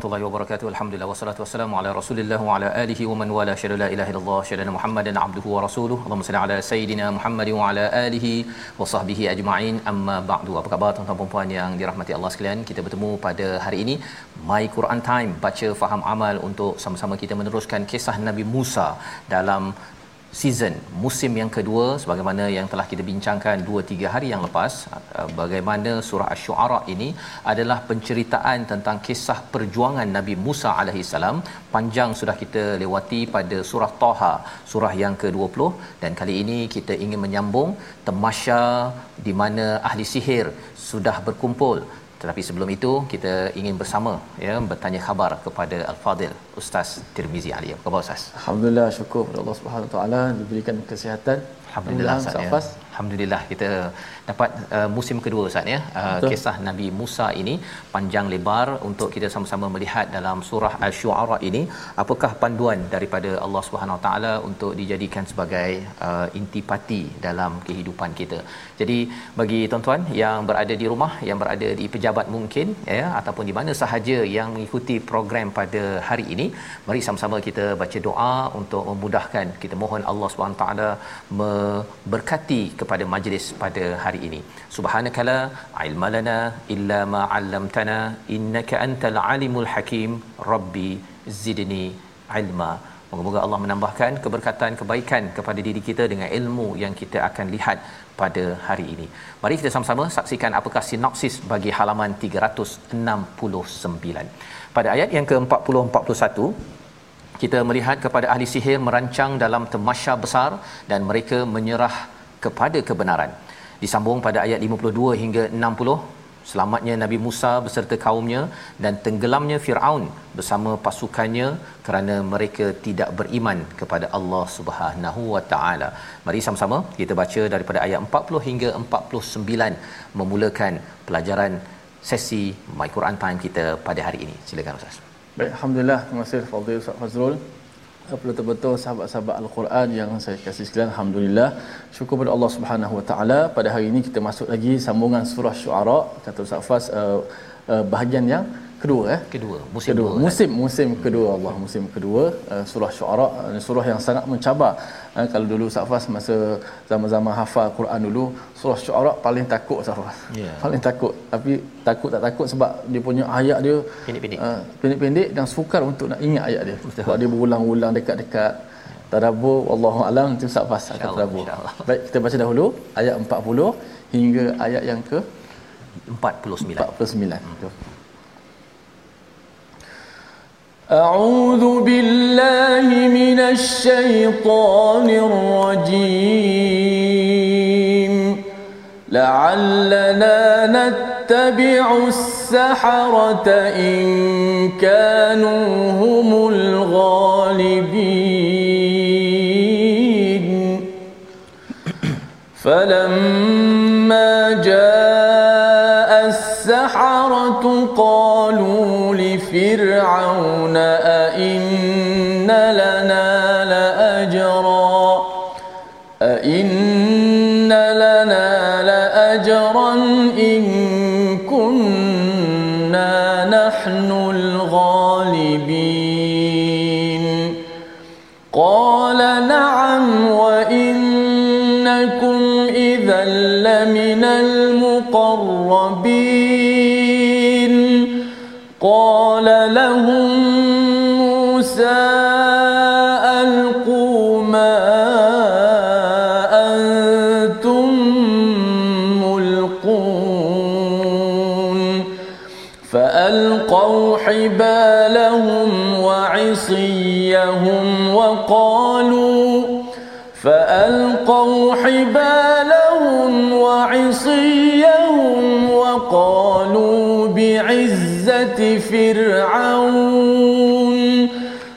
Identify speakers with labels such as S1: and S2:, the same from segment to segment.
S1: Warahmatullahi wabarakatuh. Alhamdulillah wassalatu wassalamu ala Rasulillah wa ala alihi wa man wala syada la ilaha illallah syada Muhammadan abduhu wa rasuluh. Allahumma salli ala sayidina Muhammad wa ala alihi wa sahbihi ajma'in. Amma ba'du. Apa khabar tuan-tuan dan puan yang dirahmati Allah sekalian? Kita bertemu pada hari ini My Quran Time, baca faham amal untuk sama-sama kita meneruskan kisah Nabi Musa dalam season musim yang kedua sebagaimana yang telah kita bincangkan 2 3 hari yang lepas uh, bagaimana surah asy-syu'ara ini adalah penceritaan tentang kisah perjuangan Nabi Musa alaihi salam. Panjang sudah kita lewati pada surah Taha surah yang ke-20 dan kali ini kita ingin menyambung temasya di mana ahli sihir sudah berkumpul tetapi sebelum itu kita ingin bersama ya bertanya khabar kepada Al-Fadil Ustaz Tirmizi Ali. Apa khabar Ustaz?
S2: Alhamdulillah syukur kepada Allah Subhanahu Wa Taala diberikan kesihatan.
S1: Alhamdulillah Ustaz ya. Alhamdulillah kita dapat uh, musim kedua Ustaz ya. Uh, kisah Nabi Musa ini panjang lebar untuk kita sama-sama melihat dalam surah Asy-Syu'ara ini apakah panduan daripada Allah Subhanahu Wa Taala untuk dijadikan sebagai uh, intipati dalam kehidupan kita. Jadi bagi tuan-tuan yang berada di rumah, yang berada di pejabat mungkin ya ataupun di mana sahaja yang mengikuti program pada hari ini, mari sama-sama kita baca doa untuk memudahkan. Kita mohon Allah Subhanahu Taala memberkati kepada majlis pada hari ini. Subhanakala ilmalana illa ma 'allamtana innaka antal alimul hakim. Rabbi zidni ilma. Moga-moga Allah menambahkan keberkatan kebaikan kepada diri kita dengan ilmu yang kita akan lihat pada hari ini. Mari kita sama-sama saksikan apakah sinopsis bagi halaman 369. Pada ayat yang ke-40 41 kita melihat kepada ahli sihir merancang dalam temasya besar dan mereka menyerah kepada kebenaran. Disambung pada ayat 52 hingga 60 selamatnya Nabi Musa beserta kaumnya dan tenggelamnya Firaun bersama pasukannya kerana mereka tidak beriman kepada Allah Subhanahu wa taala. Mari sama-sama kita baca daripada ayat 40 hingga 49 memulakan pelajaran sesi My Quran Time kita pada hari ini. Silakan Ustaz.
S2: Baik, alhamdulillah terima kasih Fadil Ustaz Fazrul. Betul-betul sahabat-sahabat Al-Quran yang saya kasih sekalian alhamdulillah. Syukur kepada Allah Subhanahu Wa Taala pada hari ini kita masuk lagi sambungan surah Syuara kata Ustaz Faz uh, uh, bahagian yang kedua eh?
S1: Kedua musim
S2: kedua.
S1: dua,
S2: musim musim kedua Allah musim kedua uh, surah syuara uh, surah yang sangat mencabar. Uh, kalau dulu Safas masa zaman-zaman hafal Quran dulu surah syuara paling takut Safas
S1: Yeah.
S2: paling takut. Tapi takut tak takut sebab dia punya ayat dia
S1: Pendek-pendek.
S2: uh, pendek-pendek dan sukar untuk nak ingat ayat dia.
S1: Betul.
S2: sebab dia berulang-ulang dekat-dekat. Tadabbur wallahu alam itu Safas akan tadabbur. baik kita baca dahulu ayat 40 hingga ayat yang ke?
S1: 49
S2: 49 أعوذ بالله من الشيطان الرجيم. لعلنا نتبع السحرة إن كانوا هم الغالبين. فلما جاء السحرة قالوا فرعون أئن لنا لأجرا؟ أئن لنا لأجرا إن كنا نحن الغالبين. قال نعم وإنكم إذا لمن المقربين. قال لهم موسى ألقوا ما أنتم ملقون. فألقوا حبالهم وعصيهم وقالوا فألقوا حبالهم وعصيهم وقالوا فرعون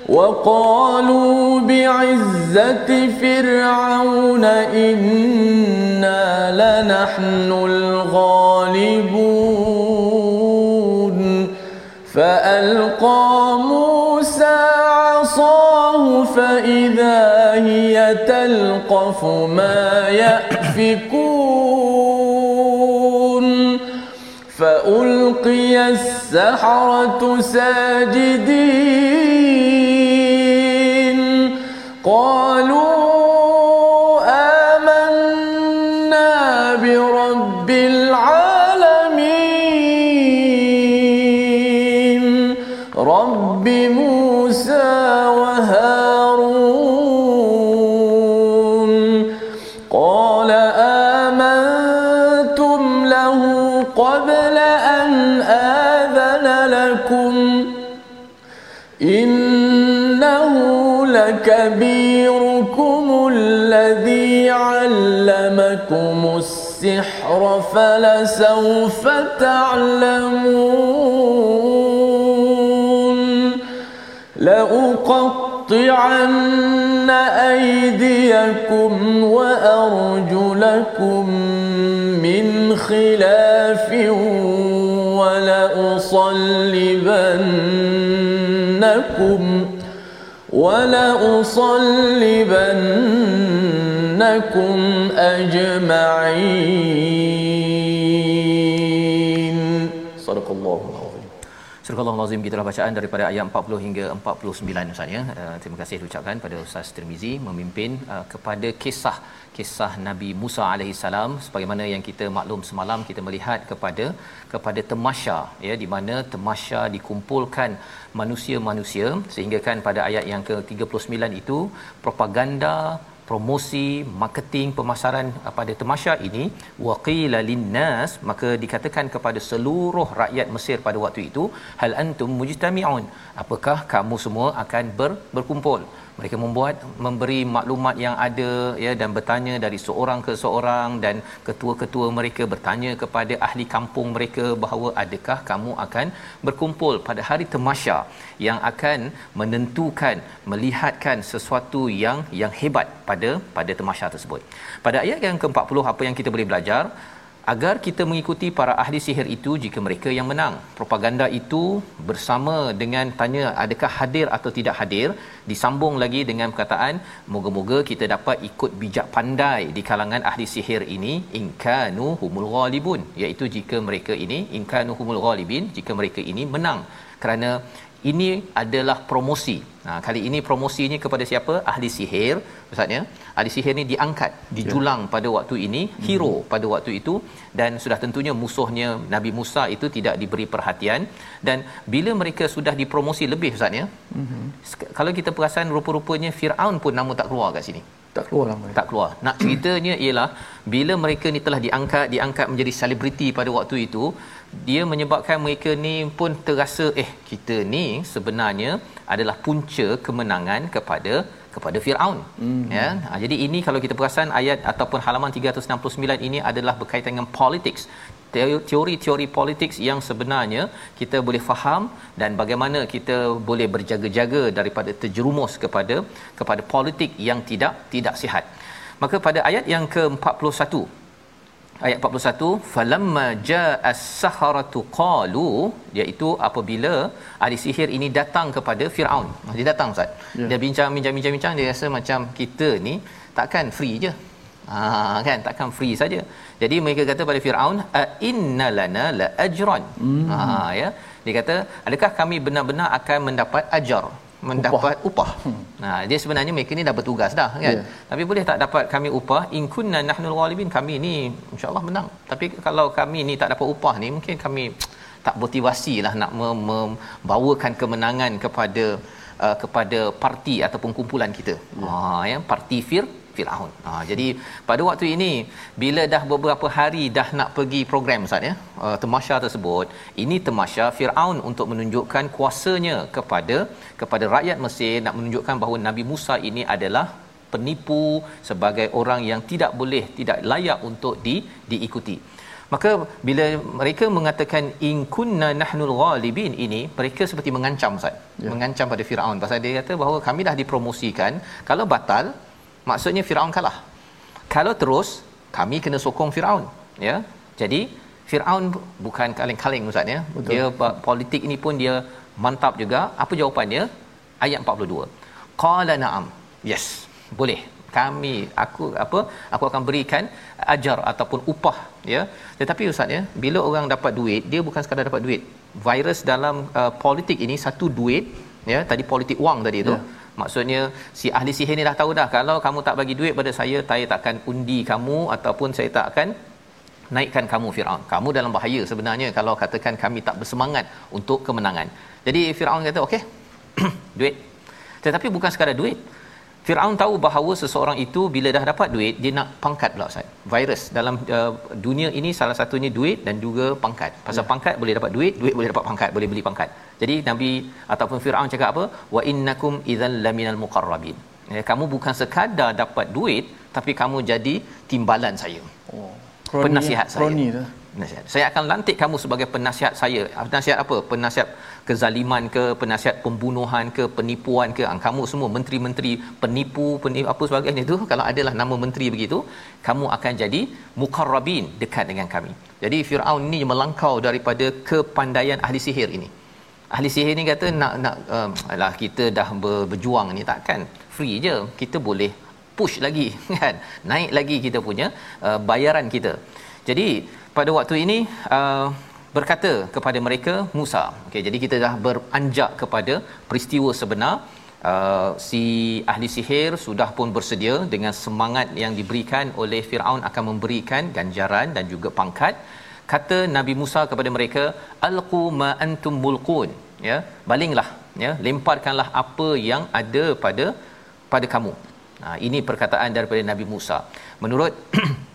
S2: وقالوا بعزة فرعون إنا لنحن الغالبون فألقى موسى عصاه فإذا هي تلقف ما يأفكون فألقي السحرة ساجدين. قالوا لكبيركم الذي علمكم السحر فلسوف تعلمون لأقطعن أيديكم وأرجلكم من خلاف ولأصلبنكم ولأصلبنكم أجمعين.
S1: Surah Al-Azim gitulah bacaan daripada ayat 40 hingga 49 Ustaz ya. Uh, terima kasih diucapkan pada Ustaz Tirmizi memimpin uh, kepada kisah kisah Nabi Musa alaihi salam sebagaimana yang kita maklum semalam kita melihat kepada kepada temasya ya di mana temasya dikumpulkan manusia-manusia sehingga kan pada ayat yang ke-39 itu propaganda promosi marketing pemasaran pada temasya ini waqila linnas maka dikatakan kepada seluruh rakyat Mesir pada waktu itu hal antum mujtami'un? Apakah kamu semua akan ber, berkumpul mereka membuat memberi maklumat yang ada ya dan bertanya dari seorang ke seorang dan ketua-ketua mereka bertanya kepada ahli kampung mereka bahawa adakah kamu akan berkumpul pada hari temasya yang akan menentukan melihatkan sesuatu yang yang hebat pada pada temasya tersebut. Pada ayat yang ke-40 apa yang kita boleh belajar agar kita mengikuti para ahli sihir itu jika mereka yang menang. Propaganda itu bersama dengan tanya adakah hadir atau tidak hadir disambung lagi dengan perkataan moga-moga kita dapat ikut bijak pandai di kalangan ahli sihir ini inkanu humul ghalibun iaitu jika mereka ini inkanu humul ghalibin jika mereka ini menang kerana ini adalah promosi. Ha, kali ini promosinya kepada siapa? Ahli sihir. Maksudnya, ahli sihir ni diangkat, dijulang ya. pada waktu ini, hero hmm. pada waktu itu dan sudah tentunya musuhnya Nabi Musa itu tidak diberi perhatian dan bila mereka sudah dipromosi lebih Ustaz ya. Hmm. Kalau kita perasan rupa-rupanya Firaun pun nama tak keluar kat sini.
S2: Tak keluar nama
S1: Tak keluar. Nak ceritanya ialah bila mereka ni telah diangkat, diangkat menjadi selebriti pada waktu itu, dia menyebabkan mereka ni pun terasa eh kita ni sebenarnya adalah punca kemenangan kepada kepada Firaun mm-hmm. ya ha, jadi ini kalau kita perasan ayat ataupun halaman 369 ini adalah berkaitan dengan politics teori-teori politik yang sebenarnya kita boleh faham dan bagaimana kita boleh berjaga-jaga daripada terjerumus kepada kepada politik yang tidak tidak sihat. Maka pada ayat yang ke-41 ayat 41 falamma jaa as-saharatu qalu iaitu apabila ahli sihir ini datang kepada Firaun. Dia datang Ustaz. Yeah. Dia bincang-bincang-bincang dia rasa macam kita ni takkan free je. Ha kan takkan free saja. Jadi mereka kata pada Firaun inna lana la ajran. Mm. Ha ya. Dia kata adakah kami benar-benar akan mendapat ajar? Mendapat upah. upah. Hmm. Nah, dia sebenarnya mereka ni dah bertugas dah kan. Yeah. Tapi boleh tak dapat kami upah? In kunna nahnul ghalibin kami ni insya-Allah menang. Tapi kalau kami ni tak dapat upah ni mungkin kami tak motivasi lah nak membawakan kemenangan kepada uh, kepada parti ataupun kumpulan kita. Yeah. Ha ya, parti Fir Firaun. Ha jadi pada waktu ini bila dah beberapa hari dah nak pergi program Ustaz ya. Uh, temasya tersebut, ini temasya Firaun untuk menunjukkan kuasanya kepada kepada rakyat Mesir nak menunjukkan bahawa Nabi Musa ini adalah penipu sebagai orang yang tidak boleh tidak layak untuk di diikuti. Maka bila mereka mengatakan in kunna nahnul ghalibin ini mereka seperti mengancam Ustaz. Ya. Mengancam pada Firaun pasal dia kata bahawa kami dah dipromosikan kalau batal maksudnya Firaun kalah. Kalau terus kami kena sokong Firaun ya. Jadi Firaun bukan kaleng-kaleng Ustaz ya. Betul. Dia politik ini pun dia mantap juga. Apa jawapannya? Ayat 42. Qala na'am. Yes, boleh kami aku apa aku akan berikan ajar ataupun upah ya tetapi ustaz ya bila orang dapat duit dia bukan sekadar dapat duit virus dalam uh, politik ini satu duit ya tadi politik wang tadi itu ya. Maksudnya si ahli sihir ni dah tahu dah kalau kamu tak bagi duit pada saya saya tak akan undi kamu ataupun saya tak akan naikkan kamu Firaun. Kamu dalam bahaya sebenarnya kalau katakan kami tak bersemangat untuk kemenangan. Jadi Firaun kata okey. duit. Tetapi bukan sekadar duit. Firaun tahu bahawa seseorang itu bila dah dapat duit dia nak pangkat pula Ustaz. Virus dalam uh, dunia ini salah satunya duit dan juga pangkat. Pasal ya. pangkat boleh dapat duit, duit boleh dapat pangkat, boleh beli pangkat. Jadi Nabi ataupun Firaun cakap apa? Wa innakum idzal laminal muqarrabin. Ya, kamu bukan sekadar dapat duit tapi kamu jadi timbalan saya. Oh. Kroni, penasihat saya. Kroni tu. Penasihat. Saya akan lantik kamu sebagai penasihat saya. Penasihat apa? Penasihat kezaliman ke penasihat pembunuhan ke penipuan ke? Ang kamu semua menteri-menteri penipu penipu apa sebagainya itu kalau adalah nama menteri begitu kamu akan jadi mukarrabin dekat dengan kami. Jadi Firaun ni melangkau daripada kepandaian ahli sihir ini. Ahli sihir ni kata nak nak um, alah kita dah berjuang ni takkan. Free je. Kita boleh push lagi kan? Naik lagi kita punya uh, bayaran kita. Jadi pada waktu ini uh, berkata kepada mereka Musa. Okey, jadi kita dah beranjak kepada peristiwa sebenar. Uh, si ahli sihir sudah pun bersedia dengan semangat yang diberikan oleh Firaun akan memberikan ganjaran dan juga pangkat. Kata Nabi Musa kepada mereka, "Alqu ma antum mulqun." Ya, balinglah, ya, lemparkanlah apa yang ada pada pada kamu. Nah, ini perkataan daripada Nabi Musa. Menurut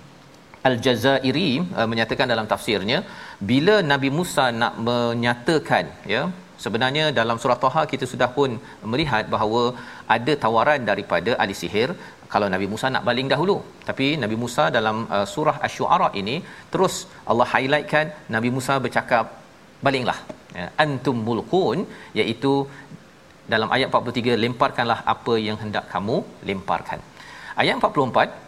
S1: Al-Jazairi uh, menyatakan dalam tafsirnya bila Nabi Musa nak menyatakan ya sebenarnya dalam surah Taha kita sudah pun melihat bahawa ada tawaran daripada ahli sihir kalau Nabi Musa nak baling dahulu. Tapi Nabi Musa dalam uh, surah Asy-Syu'ara ini terus Allah highlightkan Nabi Musa bercakap balinglah. Ya, antum mulqun iaitu dalam ayat 43 lemparkanlah apa yang hendak kamu lemparkan. Ayat 44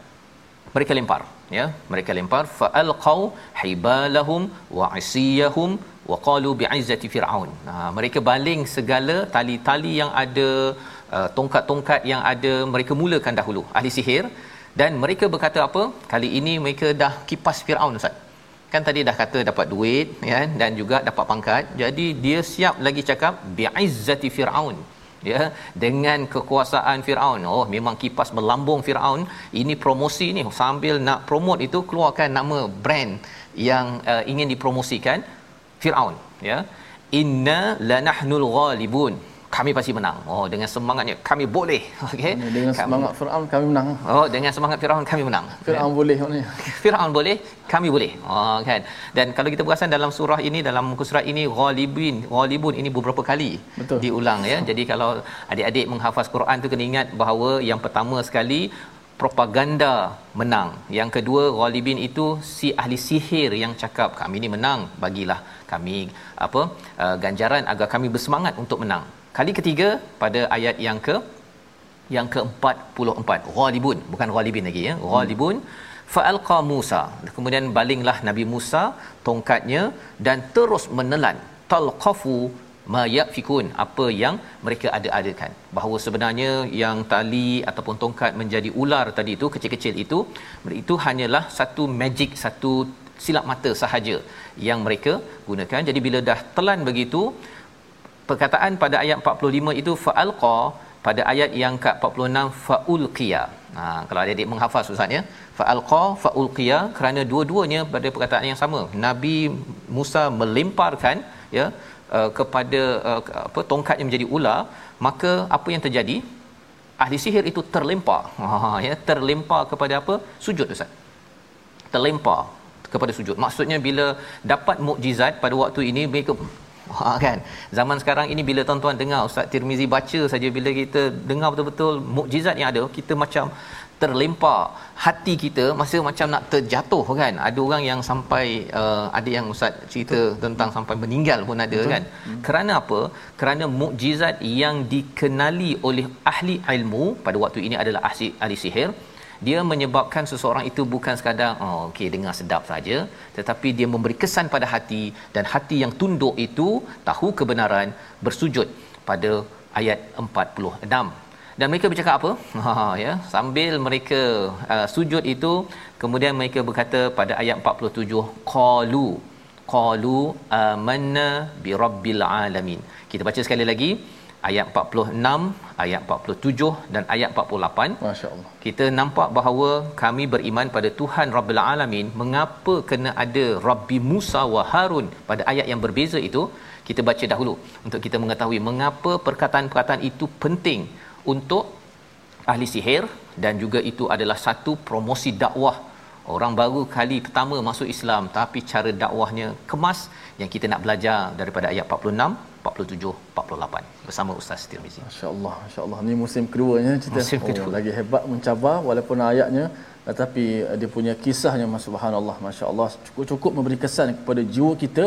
S1: mereka lempar ya. Mereka lempar faalqau hibalahum wa asiyahum wa qalu bi'izzati fir'aun. Nah mereka baling segala tali-tali yang ada uh, tongkat-tongkat yang ada mereka mulakan dahulu ahli sihir. Dan mereka berkata apa? Kali ini mereka dah kipas fir'aun ustaz. Kan tadi dah kata dapat duit ya dan juga dapat pangkat. Jadi dia siap lagi cakap bi'izzati fir'aun ya dengan kekuasaan Firaun. Oh memang kipas melambung Firaun. Ini promosi ni sambil nak promote itu keluarkan nama brand yang uh, ingin dipromosikan Firaun. Ya inna lanahnul ghalibun kami pasti menang. Oh dengan semangatnya kami boleh. Okey.
S2: Dengan kami, semangat Firaun kami menang.
S1: Oh dengan semangat Firaun kami menang.
S2: Firaun boleh maknanya.
S1: Firaun boleh, kami boleh. Oh kan. Dan kalau kita perasan dalam surah ini dalam muka surat ini ghalibin, ghalibun ini beberapa kali Betul. diulang ya. Jadi kalau adik-adik menghafaz Quran tu kena ingat bahawa yang pertama sekali propaganda menang. Yang kedua ghalibin itu si ahli sihir yang cakap kami ni menang, bagilah kami apa uh, ganjaran agar kami bersemangat untuk menang. Kali ketiga pada ayat yang ke yang ke-44 ghalibun bukan ghalibin lagi ya. Ghalibun. Hmm. fa'alqa Musa. Kemudian balinglah Nabi Musa tongkatnya dan terus menelan. Talqafu ma yafikun. Apa yang mereka ada-adakan. Bahawa sebenarnya yang tali ataupun tongkat menjadi ular tadi itu kecil-kecil itu itu hanyalah satu magic satu silap mata sahaja yang mereka gunakan. Jadi bila dah telan begitu perkataan pada ayat 45 itu fa'alqa pada ayat yang ke-46 faulqiya. Ha kalau adik-adik menghafaz ustaz ya. Fa'alqa faulqiya kerana dua-duanya pada perkataan yang sama. Nabi Musa melemparkan ya uh, kepada uh, apa tongkatnya menjadi ular, maka apa yang terjadi? Ahli sihir itu terlempar. Ha ya, terlempar kepada apa? Sujud ustaz. Terlempar kepada sujud. Maksudnya bila dapat mukjizat pada waktu ini mereka Ha kan. Zaman sekarang ini bila tuan-tuan dengar Ustaz Tirmizi baca saja bila kita dengar betul-betul mukjizat yang ada, kita macam terlempar hati kita masa macam nak terjatuh kan ada orang yang sampai uh, ada yang ustaz cerita Betul. tentang sampai meninggal pun ada Betul. kan hmm. kerana apa kerana mukjizat yang dikenali oleh ahli ilmu pada waktu ini adalah ahli ahli sihir dia menyebabkan seseorang itu bukan sekadar oh okey dengar sedap saja tetapi dia memberi kesan pada hati dan hati yang tunduk itu tahu kebenaran bersujud pada ayat 46 dan mereka bercakap apa? Ha ya. Sambil mereka uh, sujud itu kemudian mereka berkata pada ayat 47 qalu qalu amanna bi rabbil alamin. Kita baca sekali lagi ayat 46 ayat 47 dan ayat 48
S2: masyaallah.
S1: Kita nampak bahawa kami beriman pada Tuhan Rabbul Alamin. Mengapa kena ada Rabbi Musa wa Harun pada ayat yang berbeza itu? Kita baca dahulu untuk kita mengetahui mengapa perkataan-perkataan itu penting untuk ahli sihir dan juga itu adalah satu promosi dakwah orang baru kali pertama masuk Islam tapi cara dakwahnya kemas yang kita nak belajar daripada ayat 46 47 48 bersama Ustaz Tirmizi.
S2: Masya-Allah, masya-Allah. Ni musim keduanya cerita. Musim kedua. Oh, lagi hebat mencabar walaupun ayatnya tetapi uh, dia punya kisahnya subhanallah masya-Allah cukup-cukup memberi kesan kepada jiwa kita.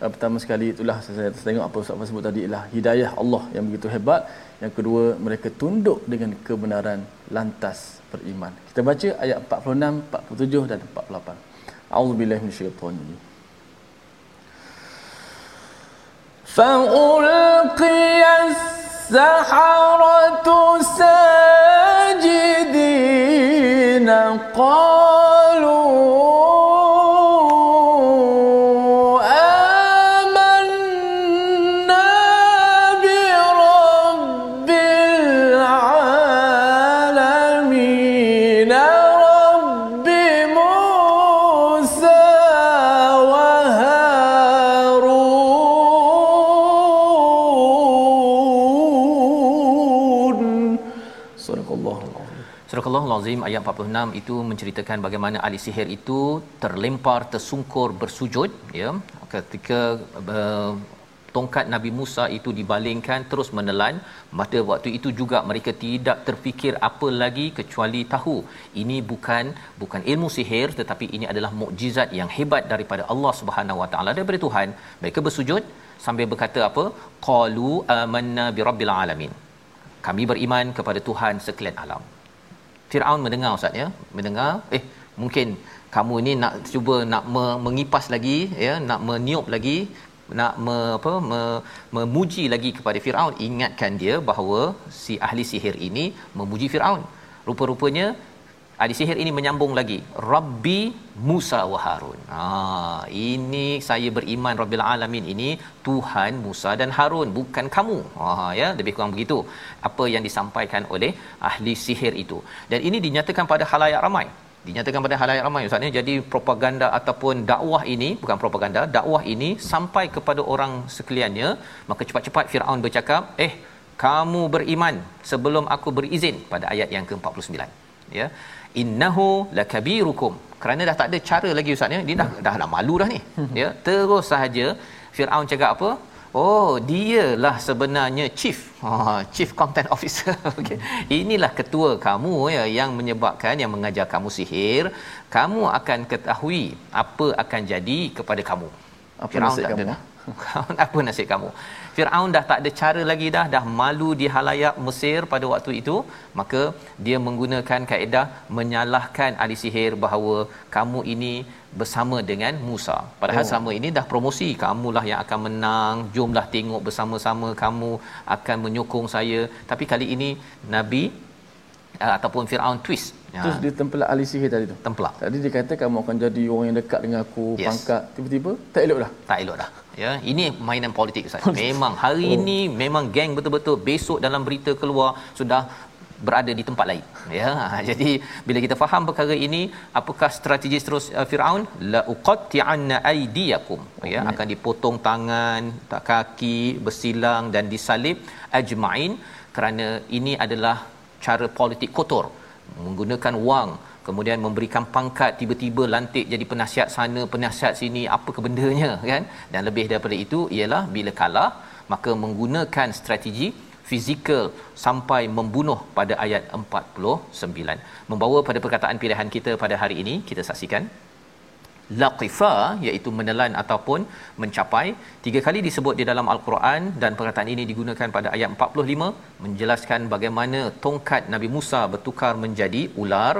S2: Uh, pertama sekali itulah saya tengok apa Ustaz sebut tadi ialah hidayah Allah yang begitu hebat. Yang kedua mereka tunduk dengan kebenaran lantas beriman. Kita baca ayat 46, 47 dan 48. A'udzubillahi minasyaitonir فألقي السحرة ساجدين قالوا
S1: Azim ayat 46 itu menceritakan bagaimana ahli sihir itu terlempar tersungkur bersujud ya. Ketika uh, tongkat Nabi Musa itu dibalingkan terus menelan pada waktu itu juga mereka tidak terfikir apa lagi kecuali tahu ini bukan bukan ilmu sihir tetapi ini adalah mukjizat yang hebat daripada Allah Subhanahu Wa Taala daripada Tuhan. Mereka bersujud sambil berkata apa? Qalu amanna birabbil alamin. Kami beriman kepada Tuhan sekalian alam Firaun mendengar ustaz ya? Mendengar? Eh mungkin kamu ini nak cuba nak me- mengipas lagi ya? Nak meniup lagi nak me, apa me, memuji lagi kepada Firaun. Ingatkan dia bahawa si ahli sihir ini memuji Firaun. Rupa-rupanya ahli sihir ini menyambung lagi Rabbi Musa wa Harun. Ha ini saya beriman Rabbil alamin ini Tuhan Musa dan Harun bukan kamu. Ha ya lebih kurang begitu apa yang disampaikan oleh ahli sihir itu. Dan ini dinyatakan pada halayak ramai. Dinyatakan pada halayak ramai ustaz jadi propaganda ataupun dakwah ini bukan propaganda dakwah ini sampai kepada orang sekaliannya maka cepat-cepat Firaun bercakap eh kamu beriman sebelum aku berizin pada ayat yang ke-49 ya. Innahu lakabirukum. Kerana dah tak ada cara lagi ustaz ya dia dah dah nak malu dah ni ya. Terus sahaja Firaun cakap apa? Oh dialah sebenarnya chief. Ha chief content officer. Okey inilah ketua kamu ya yang menyebabkan yang mengajar kamu sihir. Kamu akan ketahui apa akan jadi kepada kamu.
S2: Apa Firaun tak kamu? ada
S1: apa nasib kamu Firaun dah tak ada cara lagi dah dah malu di halayak Mesir pada waktu itu maka dia menggunakan kaedah menyalahkan ahli sihir bahawa kamu ini bersama dengan Musa padahal oh. sama ini dah promosi kamulah yang akan menang jomlah tengok bersama-sama kamu akan menyokong saya tapi kali ini nabi ataupun Firaun twist
S2: Ya. Terus dia tempelak ahli sihir tadi tu.
S1: Templak.
S2: Tadi dia kata kamu akan jadi orang yang dekat dengan aku, yes. pangkat. Tiba-tiba tak elok dah.
S1: Tak elok dah. Ya, ini mainan politik Ustaz. Memang hari oh. ini memang geng betul-betul. Besok dalam berita keluar sudah berada di tempat lain ya jadi bila kita faham perkara ini apakah strategi terus uh, Firaun la uqatti'anna aydiyakum ya okay. akan dipotong tangan tak kaki bersilang dan disalib ajma'in kerana ini adalah cara politik kotor. Menggunakan wang kemudian memberikan pangkat tiba-tiba lantik jadi penasihat sana penasihat sini apa kebendanya kan? Dan lebih daripada itu ialah bila kalah maka menggunakan strategi fizikal sampai membunuh pada ayat 49 membawa pada perkataan pilihan kita pada hari ini kita saksikan laqifa iaitu menelan ataupun mencapai. Tiga kali disebut di dalam al-Quran dan perkataan ini digunakan pada ayat 45 menjelaskan bagaimana tongkat Nabi Musa bertukar menjadi ular.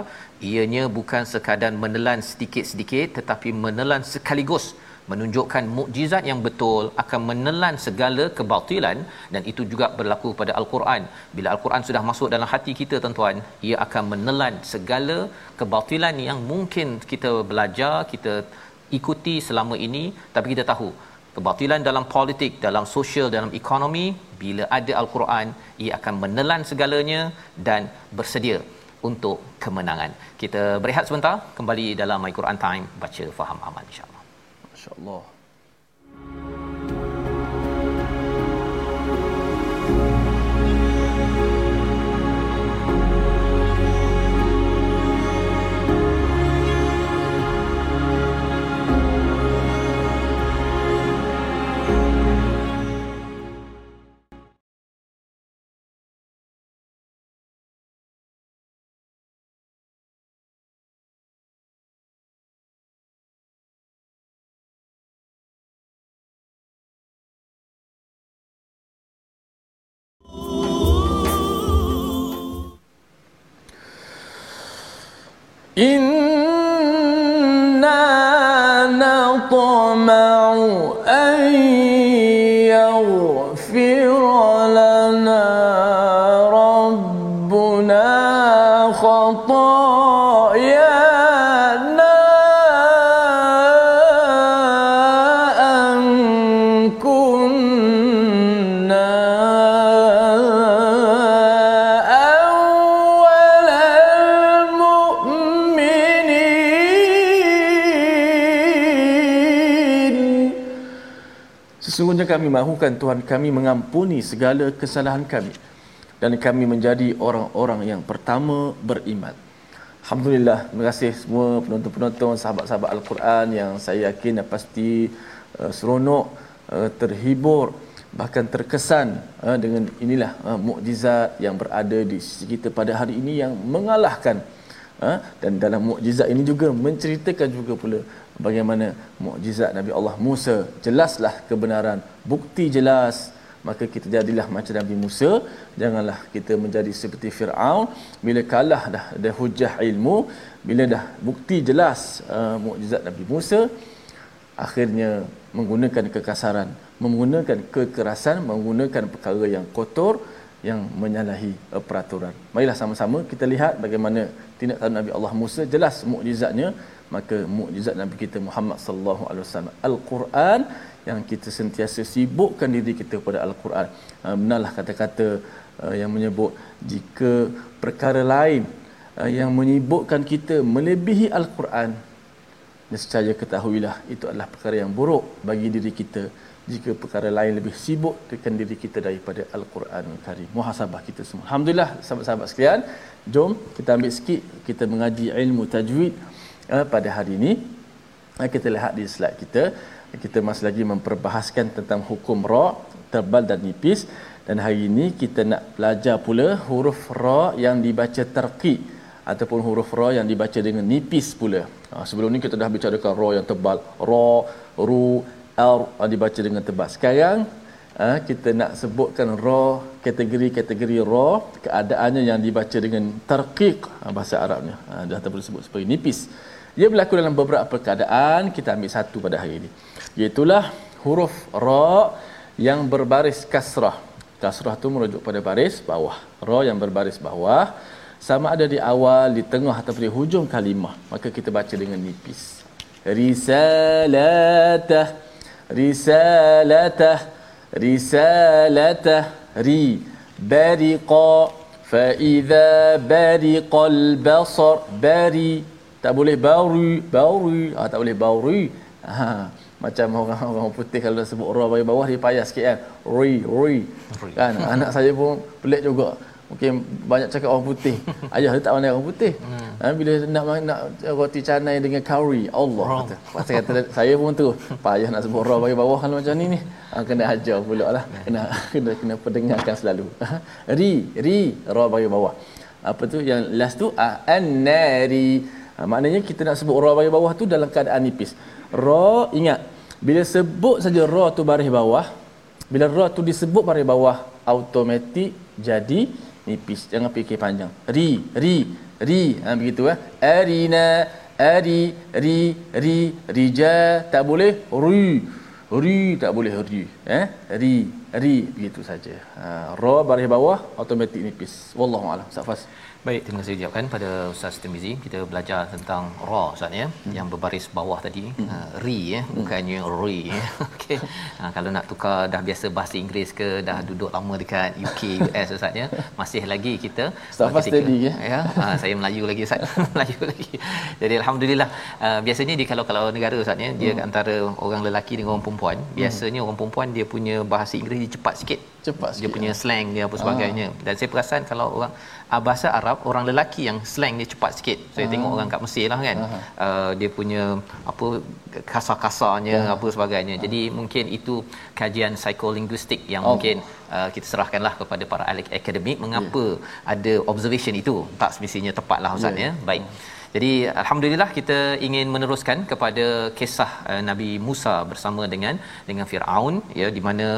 S1: Ianya bukan sekadar menelan sedikit-sedikit tetapi menelan sekaligus menunjukkan mukjizat yang betul akan menelan segala kebatilan dan itu juga berlaku pada al-Quran. Bila al-Quran sudah masuk dalam hati kita tuan-tuan, ia akan menelan segala kebatilan yang mungkin kita belajar, kita ikuti selama ini tapi kita tahu kebatilan dalam politik, dalam sosial, dalam ekonomi bila ada al-Quran, ia akan menelan segalanya dan bersedia untuk kemenangan. Kita berehat sebentar, kembali dalam My Quran Time baca faham amal insya
S2: شاء الله. in Sesungguhnya kami mahukan Tuhan kami mengampuni segala kesalahan kami dan kami menjadi orang-orang yang pertama beriman. Alhamdulillah, terima kasih semua penonton-penonton sahabat-sahabat Al-Quran yang saya yakin pasti uh, seronok, uh, terhibur, bahkan terkesan uh, dengan inilah uh, mukjizat yang berada di sisi kita pada hari ini yang mengalahkan uh, dan dalam mukjizat ini juga menceritakan juga pula bagaimana mukjizat Nabi Allah Musa. Jelaslah kebenaran. Bukti jelas. Maka kita jadilah macam Nabi Musa. Janganlah kita menjadi seperti Firaun. Bila kalah dah ada hujah ilmu bila dah bukti jelas uh, mukjizat Nabi Musa akhirnya menggunakan kekasaran menggunakan kekerasan menggunakan perkara yang kotor yang menyalahi uh, peraturan. Marilah sama-sama kita lihat bagaimana tindakan Nabi Allah Musa. Jelas mukjizatnya. Maka mukjizat Nabi kita Muhammad sallallahu alaihi wasallam. Al-Quran yang kita sentiasa sibukkan diri kita pada Al-Quran. Uh, benarlah kata-kata uh, yang menyebut jika perkara lain yang menyibukkan kita melebihi Al-Quran nescaya ketahuilah itu adalah perkara yang buruk bagi diri kita jika perkara lain lebih sibuk dengan diri kita daripada Al-Quran Karim. Muhasabah kita semua. Alhamdulillah sahabat-sahabat sekalian, jom kita ambil sikit kita mengaji ilmu tajwid uh, pada hari ini uh, kita lihat di slide kita kita masih lagi memperbahaskan tentang hukum ra tebal dan nipis dan hari ini kita nak belajar pula huruf ra yang dibaca terqiq ataupun huruf ra yang dibaca dengan nipis pula. Ha, sebelum ni kita dah bicarakan ra yang tebal, ra, ru, r dibaca dengan tebal. Sekarang ha, kita nak sebutkan ra kategori-kategori ra keadaannya yang dibaca dengan terqiq ha, bahasa Arabnya. Ha, dah tak sebut sebagai nipis. Ia berlaku dalam beberapa keadaan, kita ambil satu pada hari ini. Iaitulah huruf ra yang berbaris kasrah. Kasrah tu merujuk pada baris bawah. Ra yang berbaris bawah sama ada di awal di tengah atau di hujung kalimah maka kita baca dengan nipis risalatah risalatah risalatah ri bariqa fa idza bariqal basar bari. Tak boleh bauri bauri. Ah tak boleh bauri. Ha macam orang orang putih kalau dah sebut ra bagi bawah dia payah sikit kan. Ri. Ri. Kan anak saya pun pelik juga mungkin banyak cakap orang putih. Ayah dia tak pandai orang putih. Hmm. ha, bila nak nak roti canai dengan curry Allah. Kata pasal kata saya pun tu. Payah nak sebut ra bagi bawah kalau macam ni ni. Ha, kena ajar pula lah. Kena kena kena pendengarkan selalu. Ri ri ra bagi bawah. Apa tu? Yang last tu ah, an-nari. Ha, maknanya kita nak sebut ra bagi bawah tu dalam keadaan nipis. Ra ingat bila sebut saja ra tu baris bawah bila ra tu disebut baris bawah automatik jadi nipis jangan fikir panjang. Ri ri ri. Ha begitu eh. Arina ari ri ri rija. Tak boleh? Ri ri. Tak boleh ri eh. Ri ri. Begitu saja. Ha ra baris bawah automatik nipis wallahu alam safas
S1: Baik, terima kasih ucapkan pada Ustaz Timizi. Kita belajar tentang ra Ustaz ya, hmm. yang berbaris bawah tadi, hmm. uh, ri ya, hmm. bukannya ri. Okey. Uh, kalau nak tukar dah biasa bahasa Inggeris ke dah duduk lama dekat UK, US Ustaz ya, masih lagi kita
S2: Staff study ya.
S1: Ya, uh, saya Melayu lagi Ustaz. Melayu lagi. Jadi alhamdulillah. Uh, biasanya di kalau kalau negara Ustaz ya, dia hmm. antara orang lelaki dengan orang perempuan, hmm. biasanya hmm. orang perempuan dia punya bahasa Inggeris dia cepat sikit.
S2: Cepat.
S1: Dia punya ya. slang dia apa sebagainya. Ah. Dan saya perasan kalau orang uh, bahasa Arab orang lelaki yang slang dia cepat sikit. Saya tengok orang kat Mesir lah kan. uh Uh, dia punya apa kasar-kasarnya uh apa sebagainya. uh Jadi mungkin itu kajian psikolinguistik yang oh. mungkin uh, kita serahkanlah kepada para ahli akademik mengapa yeah. ada observation itu tak semestinya tepatlah ustaz yeah. ya. Baik. uh jadi alhamdulillah kita ingin meneruskan kepada kisah uh, Nabi Musa bersama dengan dengan Firaun ya di mana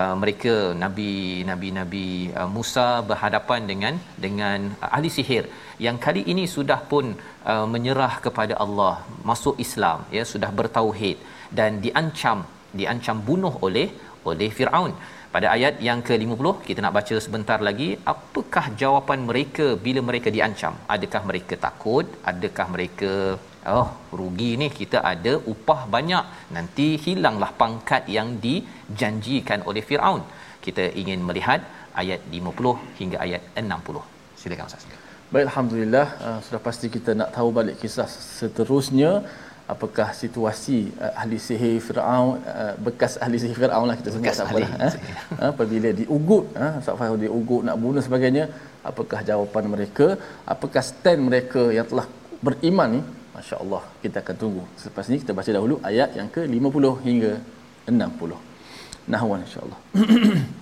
S1: uh, mereka nabi nabi-nabi uh, Musa berhadapan dengan dengan uh, ahli sihir. Yang kali ini sudah pun uh, menyerah kepada Allah, masuk Islam ya sudah bertauhid dan diancam diancam bunuh oleh oleh Firaun. Pada ayat yang ke-50 kita nak baca sebentar lagi apakah jawapan mereka bila mereka diancam? Adakah mereka takut? Adakah mereka oh rugi ni kita ada upah banyak nanti hilanglah pangkat yang dijanjikan oleh Firaun. Kita ingin melihat ayat 50 hingga ayat 60 silakan ustaz
S2: baik alhamdulillah. Uh, sudah pasti kita nak tahu balik kisah seterusnya apakah situasi uh, ahli sihir Firaun uh, bekas ahli sihir Firaun lah kita sebut tak apalah eh? uh, apabila diugut ha uh, Safai diugut nak bunuh sebagainya apakah jawapan mereka? Apakah stand mereka yang telah beriman ni? masya-Allah kita akan tunggu. Selepas ni kita baca dahulu ayat yang ke-50 hingga 60 nahwan insya-Allah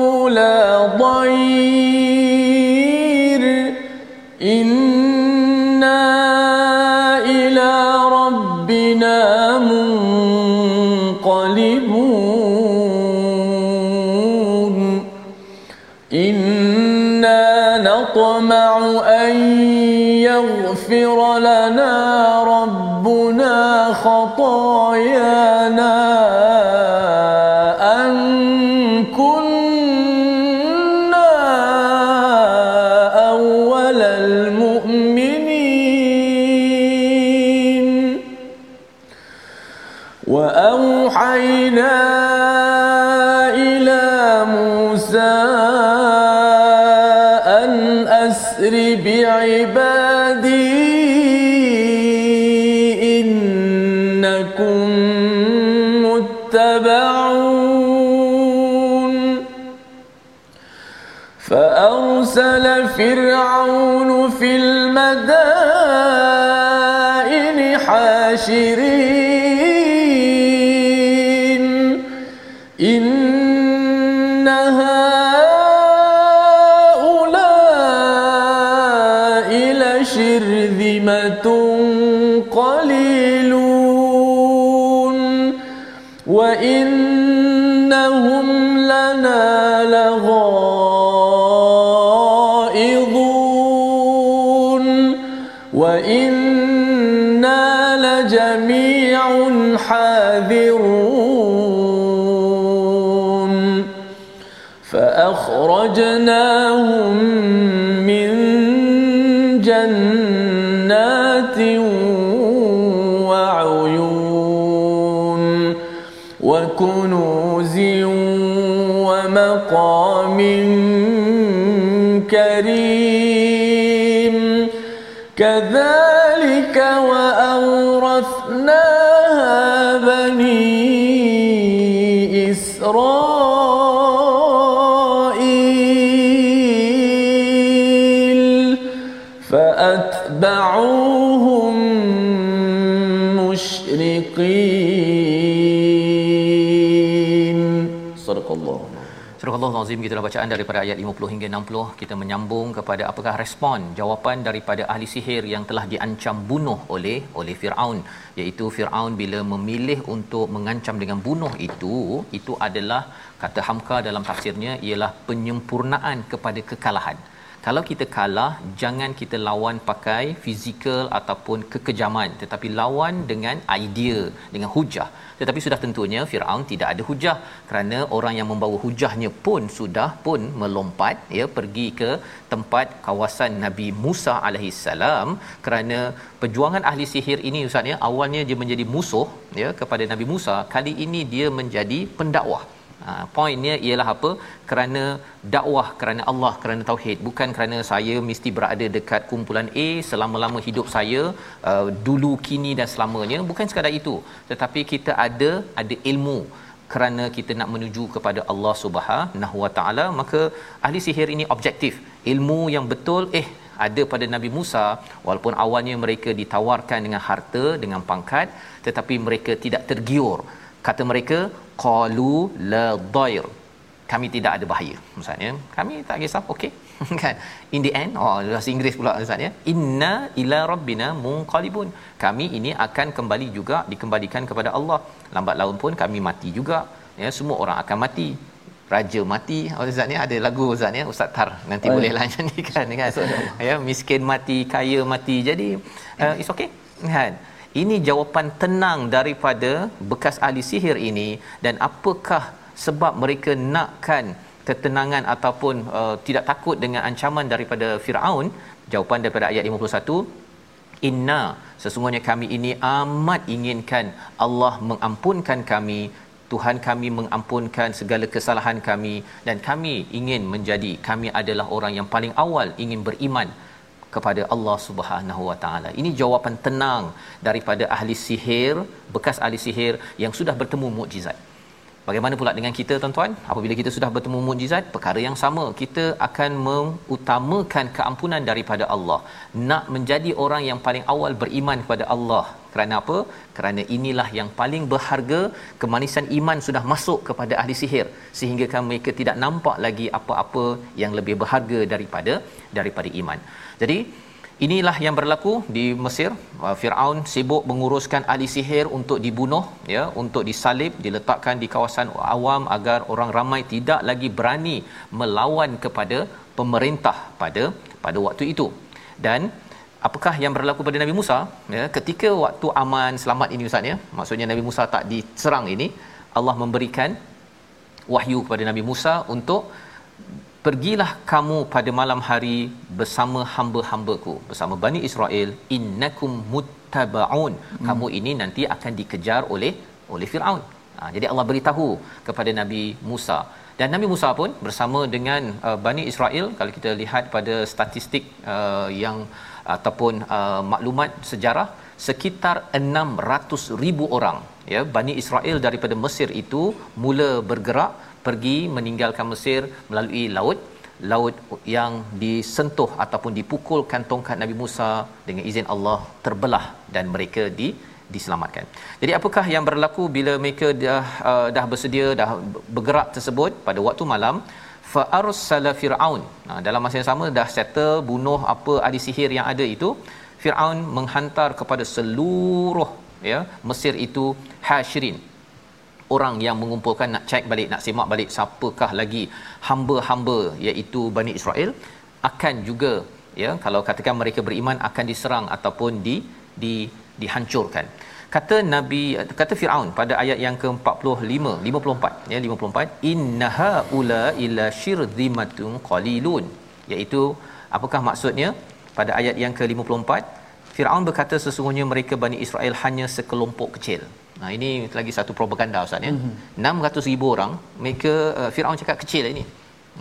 S2: إنا نطمع أن يغفر لنا ربنا خطايانا حاشرين لجميع حاذرون. فأخرجناهم من جنات وعيون وكنوز ومقام كريم. كذلك وأورثناها
S1: Surah Allah Azim kita bacaan daripada ayat 50 hingga 60 kita menyambung kepada apakah respon jawapan daripada ahli sihir yang telah diancam bunuh oleh oleh Firaun. Iaitu Firaun bila memilih untuk mengancam dengan bunuh itu itu adalah kata Hamka dalam tafsirnya ialah penyempurnaan kepada kekalahan kalau kita kalah jangan kita lawan pakai fizikal ataupun kekejaman tetapi lawan dengan idea dengan hujah. Tetapi sudah tentunya Firaun tidak ada hujah kerana orang yang membawa hujahnya pun sudah pun melompat ya pergi ke tempat kawasan Nabi Musa alaihissalam kerana perjuangan ahli sihir ini ustaz ya awalnya dia menjadi musuh ya kepada Nabi Musa. Kali ini dia menjadi pendakwah Ha, poinnya ialah apa? Kerana dakwah, kerana Allah, kerana tauhid, bukan kerana saya mesti berada dekat kumpulan A selama-lama hidup saya, uh, dulu, kini dan selamanya. Bukan sekadar itu, tetapi kita ada ada ilmu kerana kita nak menuju kepada Allah Subhanahu Wa Taala, maka ahli sihir ini objektif. Ilmu yang betul eh ada pada Nabi Musa walaupun awalnya mereka ditawarkan dengan harta dengan pangkat tetapi mereka tidak tergiur kata mereka qalu la dhair kami tidak ada bahaya maksudnya kami tak kisah okey. Kan? In the end oh bahasa Inggeris pula maksudnya inna ila rabbina munqalibun. Kami ini akan kembali juga dikembalikan kepada Allah. Lambat laun pun kami mati juga ya. Semua orang akan mati. Raja mati oh, Ustaz ni ada lagu Ustaz ni Ustaz Tar nanti oh, bolehlah ya. nyanyikan kan? Ya miskin mati kaya mati. Jadi uh, it's okay kan ini jawapan tenang daripada bekas ahli sihir ini dan apakah sebab mereka nakkan ketenangan ataupun uh, tidak takut dengan ancaman daripada Firaun? Jawapan daripada ayat 51 Inna sesungguhnya kami ini amat inginkan Allah mengampunkan kami Tuhan kami mengampunkan segala kesalahan kami dan kami ingin menjadi kami adalah orang yang paling awal ingin beriman kepada Allah Subhanahu Wa Taala. Ini jawapan tenang daripada ahli sihir, bekas ahli sihir yang sudah bertemu mukjizat. Bagaimana pula dengan kita tuan-tuan? Apabila kita sudah bertemu mukjizat, perkara yang sama. Kita akan mengutamakan keampunan daripada Allah. Nak menjadi orang yang paling awal beriman kepada Allah. Kerana apa? Kerana inilah yang paling berharga. Kemanisan iman sudah masuk kepada ahli sihir sehingga kan mereka tidak nampak lagi apa-apa yang lebih berharga daripada daripada iman. Jadi inilah yang berlaku di Mesir. Uh, Firaun sibuk menguruskan ahli sihir untuk dibunuh ya, untuk disalib, diletakkan di kawasan awam agar orang ramai tidak lagi berani melawan kepada pemerintah pada pada waktu itu. Dan apakah yang berlaku pada Nabi Musa ya ketika waktu aman selamat ini ustaz ya maksudnya Nabi Musa tak diserang ini Allah memberikan wahyu kepada Nabi Musa untuk pergilah kamu pada malam hari bersama hamba-hambaku bersama Bani Israel. Innakum muttabaun. Hmm. kamu ini nanti akan dikejar oleh oleh Firaun. Ha, jadi Allah beritahu kepada Nabi Musa. Dan Nabi Musa pun bersama dengan uh, Bani Israel kalau kita lihat pada statistik uh, yang ataupun uh, maklumat sejarah sekitar 600,000 orang ya Bani Israel daripada Mesir itu mula bergerak pergi meninggalkan Mesir melalui laut laut yang disentuh ataupun dipukulkan tongkat Nabi Musa dengan izin Allah terbelah dan mereka di diselamatkan. Jadi apakah yang berlaku bila mereka dah uh, dah bersedia dah bergerak tersebut pada waktu malam fa arsala fir'aun. Nah, dalam masa yang sama dah settle bunuh apa ahli sihir yang ada itu, Firaun menghantar kepada seluruh ya Mesir itu hasyirin orang yang mengumpulkan nak cek balik nak semak balik siapakah lagi hamba-hamba iaitu Bani Israel akan juga ya kalau katakan mereka beriman akan diserang ataupun di di dihancurkan. Kata nabi kata Firaun pada ayat yang ke-45 54 ya 54 innaha ula ila syirzimatun qalilun. Iaitu apakah maksudnya? Pada ayat yang ke-54 Firaun berkata sesungguhnya mereka Bani Israel hanya sekelompok kecil Nah ini lagi satu propaganda ustaz ya. Mm-hmm. 600,000 orang mereka uh, Firaun cakap kecil ini.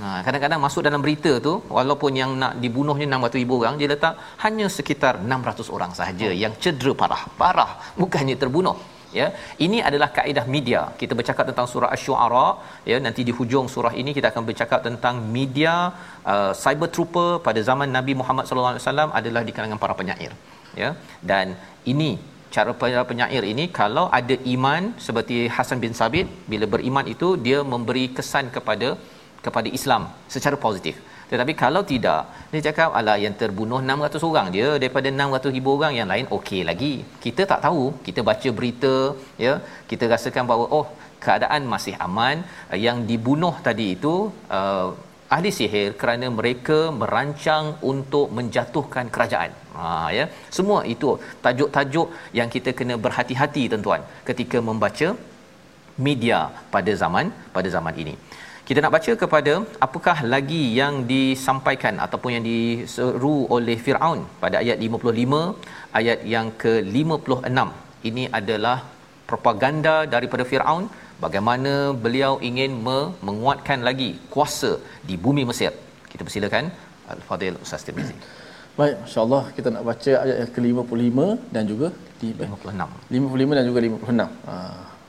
S1: Nah kadang-kadang masuk dalam berita tu walaupun yang nak dibunuhnya 600,000 orang dia letak hanya sekitar 600 orang sahaja oh. yang cedera parah. Parah bukannya terbunuh. Ya, ini adalah kaedah media. Kita bercakap tentang surah Asy-Syu'ara, ya, nanti di hujung surah ini kita akan bercakap tentang media uh, cyber trooper pada zaman Nabi Muhammad sallallahu alaihi wasallam adalah di kalangan para penyair. Ya. Dan ini cara penyair ini kalau ada iman seperti Hasan bin Sabit bila beriman itu dia memberi kesan kepada kepada Islam secara positif. Tetapi kalau tidak dia cakap ala yang terbunuh 600 orang dia daripada 600 ribu orang yang lain okey lagi. Kita tak tahu. Kita baca berita ya. Kita rasakan bahawa oh keadaan masih aman. Yang dibunuh tadi itu uh, ahli sihir kerana mereka merancang untuk menjatuhkan kerajaan. Ha ya. Semua itu tajuk-tajuk yang kita kena berhati-hati tuan-tuan ketika membaca media pada zaman pada zaman ini. Kita nak baca kepada apakah lagi yang disampaikan ataupun yang diseru oleh Firaun pada ayat 55 ayat yang ke-56. Ini adalah propaganda daripada Firaun bagaimana beliau ingin menguatkan lagi kuasa di bumi Mesir. Kita persilakan Al-Fadil Ustaz Tirmizi.
S2: Baik, insya-Allah kita nak baca ayat yang ke-55 dan juga di 56. 55 dan juga 56. Ha,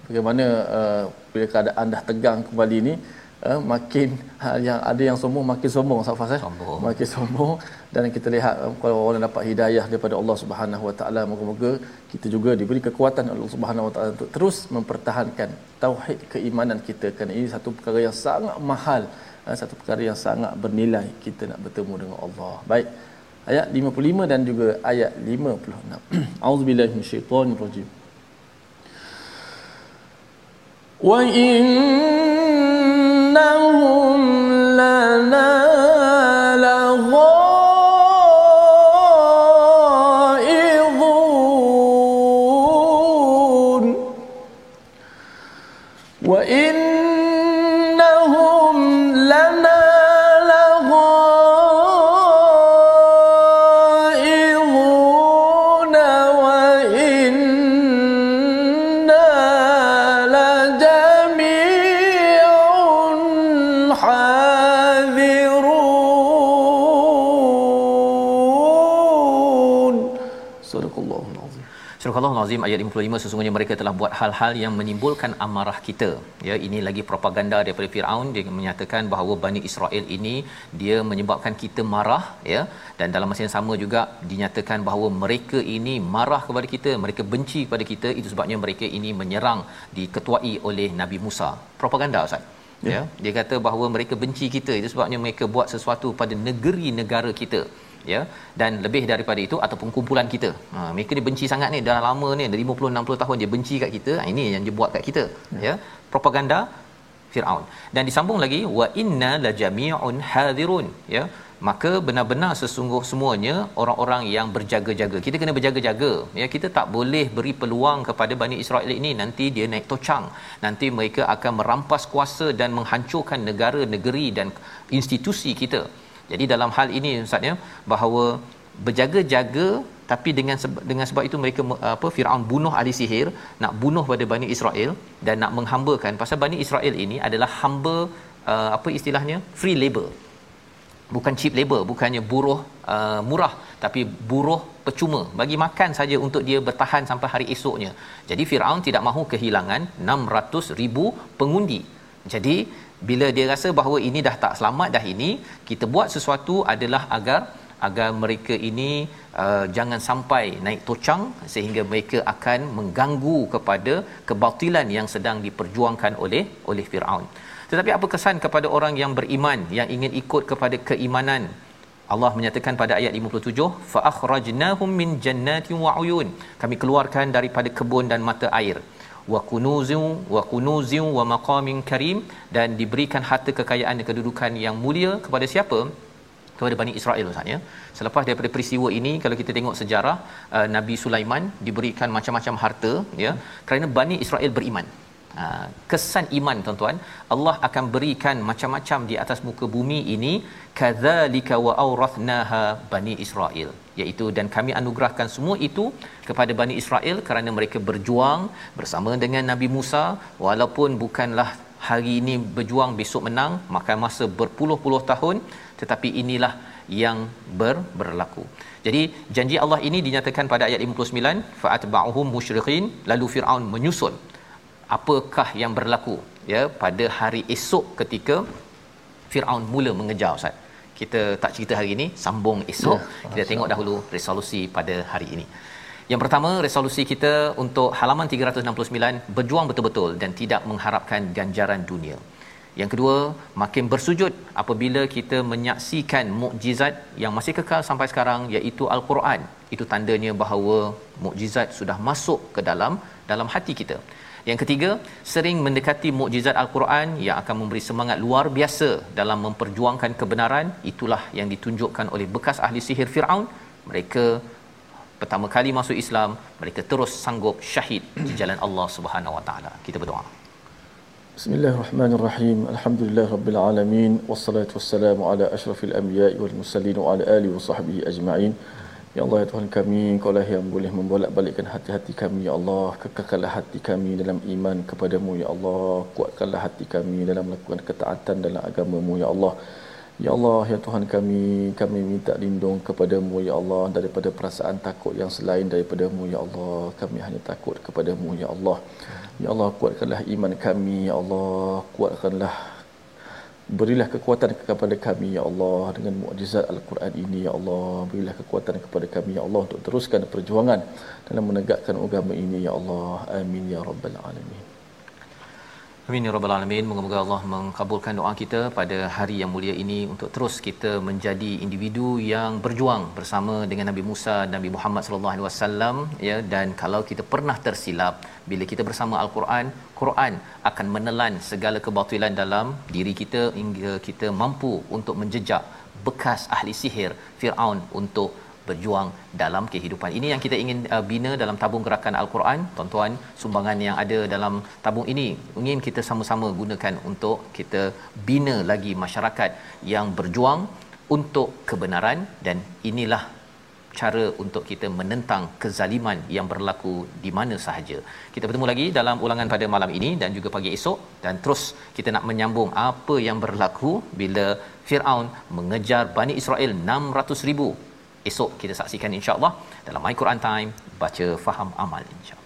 S2: bagaimana uh, bila keadaan dah tegang kembali ni uh, makin uh, yang ada yang sombong makin sombong Safas eh. Sombong. Makin sombong dan kita lihat uh, kalau orang dapat hidayah daripada Allah Subhanahu Wa Taala moga-moga kita juga diberi kekuatan oleh Allah Subhanahu Wa Taala untuk terus mempertahankan tauhid keimanan kita kerana ini satu perkara yang sangat mahal uh, satu perkara yang sangat bernilai kita nak bertemu dengan Allah. Baik. Ayat 55 dan juga ayat 56. Auzubillahi minasyaitonirrajim. Wa innahum lana
S1: Azim ayat 55 sesungguhnya mereka telah buat hal-hal yang menimbulkan amarah kita. Ya, ini lagi propaganda daripada Firaun dia menyatakan bahawa Bani Israel ini dia menyebabkan kita marah ya dan dalam masa yang sama juga dinyatakan bahawa mereka ini marah kepada kita, mereka benci kepada kita itu sebabnya mereka ini menyerang diketuai oleh Nabi Musa. Propaganda Ustaz. Ya. ya, dia kata bahawa mereka benci kita itu sebabnya mereka buat sesuatu pada negeri negara kita ya dan lebih daripada itu ataupun kumpulan kita. Ha mereka ni benci sangat ni dah lama ni dari 50 60 tahun dia benci kat kita. Ha, ini yang dia buat kat kita ya. ya. Propaganda Firaun. Dan disambung lagi wa inna la jami'un hadirun ya. Maka benar-benar sesungguh semuanya orang-orang yang berjaga-jaga. Kita kena berjaga-jaga. Ya, kita tak boleh beri peluang kepada Bani Israel ini nanti dia naik tocang. Nanti mereka akan merampas kuasa dan menghancurkan negara, negeri dan institusi kita. Jadi dalam hal ini ustaz ya bahawa berjaga-jaga tapi dengan sebab, dengan sebab itu mereka apa Firaun bunuh ahli sihir nak bunuh pada Bani Israel dan nak menghambakan. Pasal Bani Israel ini adalah hamba uh, apa istilahnya free labor. Bukan cheap labor bukannya buruh uh, murah tapi buruh percuma. Bagi makan saja untuk dia bertahan sampai hari esoknya. Jadi Firaun tidak mahu kehilangan 600,000 pengundi. Jadi bila dia rasa bahawa ini dah tak selamat dah ini kita buat sesuatu adalah agar agar mereka ini uh, jangan sampai naik tocang sehingga mereka akan mengganggu kepada kebatilan yang sedang diperjuangkan oleh oleh Firaun. Tetapi apa kesan kepada orang yang beriman yang ingin ikut kepada keimanan? Allah menyatakan pada ayat 57 fa akhrajnahum min jannatin wa uyun. Kami keluarkan daripada kebun dan mata air wa kunuzin wa kunuzin wa maqamin karim dan diberikan harta kekayaan dan kedudukan yang mulia kepada siapa kepada Bani Israel Ustaz ya. Selepas daripada peristiwa ini kalau kita tengok sejarah uh, Nabi Sulaiman diberikan macam-macam harta ya kerana Bani Israel beriman. Ha, kesan iman tuan-tuan Allah akan berikan macam-macam di atas muka bumi ini kadzalika wa awrathnaha bani Israel iaitu dan kami anugerahkan semua itu kepada bani Israel kerana mereka berjuang bersama dengan Nabi Musa walaupun bukanlah hari ini berjuang besok menang makan masa berpuluh-puluh tahun tetapi inilah yang ber, berlaku. Jadi janji Allah ini dinyatakan pada ayat 59 fa'atba'uhum musyriqin lalu Firaun menyusul apakah yang berlaku ya pada hari esok ketika Firaun mula mengejar Ustaz. Kita tak cerita hari ini, sambung esok. Ya, kita tengok dahulu resolusi pada hari ini. Yang pertama, resolusi kita untuk halaman 369 berjuang betul-betul dan tidak mengharapkan ganjaran dunia. Yang kedua, makin bersujud apabila kita menyaksikan mukjizat yang masih kekal sampai sekarang iaitu al-Quran. Itu tandanya bahawa mukjizat sudah masuk ke dalam dalam hati kita. Yang ketiga, sering mendekati mukjizat Al-Quran yang akan memberi semangat luar biasa dalam memperjuangkan kebenaran. Itulah yang ditunjukkan oleh bekas ahli sihir Firaun. Mereka pertama kali masuk Islam, mereka terus sanggup syahid di jalan Allah Subhanahu Wa Taala. Kita berdoa.
S2: Bismillahirrahmanirrahim. Alhamdulillahirabbil alamin wassalatu wassalamu ala asyrafil anbiya'i wal mursalin wa ala alihi wa sahbihi ajma'in. Ya Allah ya Tuhan kami Engkau lah yang boleh membolak-balikkan hati-hati kami Ya Allah. Kekalkanlah hati kami dalam iman kepadamu Ya Allah. Kuatkanlah hati kami dalam melakukan ketaatan dalam agamamu Ya Allah. Ya Allah ya Tuhan kami kami minta lindung kepadamu Ya Allah daripada perasaan takut yang selain daripadamu Ya Allah. Kami hanya takut kepadamu Ya Allah. Ya Allah kuatkanlah iman kami Ya Allah. Kuatkanlah Berilah kekuatan kepada kami ya Allah dengan mukjizat Al-Quran ini ya Allah. Berilah kekuatan kepada kami ya Allah untuk teruskan perjuangan dalam menegakkan agama ini ya Allah. Amin ya rabbal alamin.
S1: Amin ya rabbal alamin. Moga-moga Allah mengabulkan doa kita pada hari yang mulia ini untuk terus kita menjadi individu yang berjuang bersama dengan Nabi Musa dan Nabi Muhammad sallallahu alaihi wasallam ya dan kalau kita pernah tersilap bila kita bersama al-Quran, Quran akan menelan segala kebatilan dalam diri kita hingga kita mampu untuk menjejak bekas ahli sihir Firaun untuk berjuang dalam kehidupan. Ini yang kita ingin uh, bina dalam tabung gerakan Al-Quran. Tuan-tuan, sumbangan yang ada dalam tabung ini ingin kita sama-sama gunakan untuk kita bina lagi masyarakat yang berjuang untuk kebenaran dan inilah cara untuk kita menentang kezaliman yang berlaku di mana sahaja. Kita bertemu lagi dalam ulangan pada malam ini dan juga pagi esok dan terus kita nak menyambung apa yang berlaku bila Firaun mengejar Bani Israel 600,000 esok kita saksikan insya-Allah dalam My Quran Time baca faham amal insya-Allah